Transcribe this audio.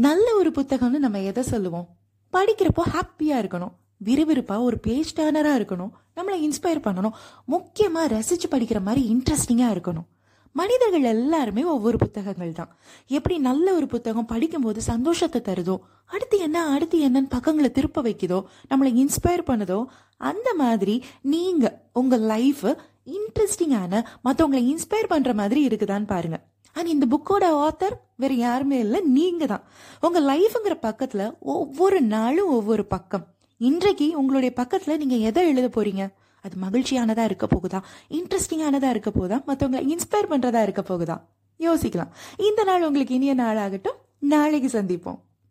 நல்ல ஒரு புத்தகம்னு நம்ம எதை சொல்லுவோம்? படிக்கிறப்போ ஹாப்பியா இருக்கணும். விறுவிறுப்பா ஒரு பேஜ் டர்னரா இருக்கணும். நம்மளை இன்ஸ்பயர் பண்ணணும். முக்கியமா ரசிச்சு படிக்கிற மாதிரி இன்ட்ரெஸ்டிங்கா இருக்கணும். மனிதர்கள் எல்லாருமே ஒவ்வொரு புத்தகங்கள் தான். எப்படி நல்ல ஒரு புத்தகம் படிக்கும்போது சந்தோஷத்தை தருதோ அடுத்து என்ன அடுத்து என்னன்னு பக்கங்களை திருப்ப வைக்குதோ நம்மளை இன்ஸ்பயர் பண்ணுதோ அந்த மாதிரி நீங்க உங்க லைஃப் இன்ட்ரெஸ்டிங்கான மற்றவங்களை இன்ஸ்பயர் பண்ற மாதிரி இருக்குதான்னு பாருங்க. அண்ட் இந்த புக்கோட ஆத்தர் வேற யாருமே இல்லை நீங்க தான் உங்க லைஃப்ங்கிற பக்கத்துல ஒவ்வொரு நாளும் ஒவ்வொரு பக்கம். இன்றைக்கு உங்களுடைய பக்கத்துல நீங்க எதை எழுத போறீங்க? அது மகிழ்ச்சியானதா இருக்க போகுதா? இன்ட்ரெஸ்டிங்கானதா இருக்க போகுதா? மற்றவங்களை இன்ஸ்பயர் பண்றதா இருக்க போகுதா? யோசிக்கலாம். இந்த நாள் உங்களுக்கு இனிய நாள் ஆகட்டும் நாளைக்கு சந்திப்போம்.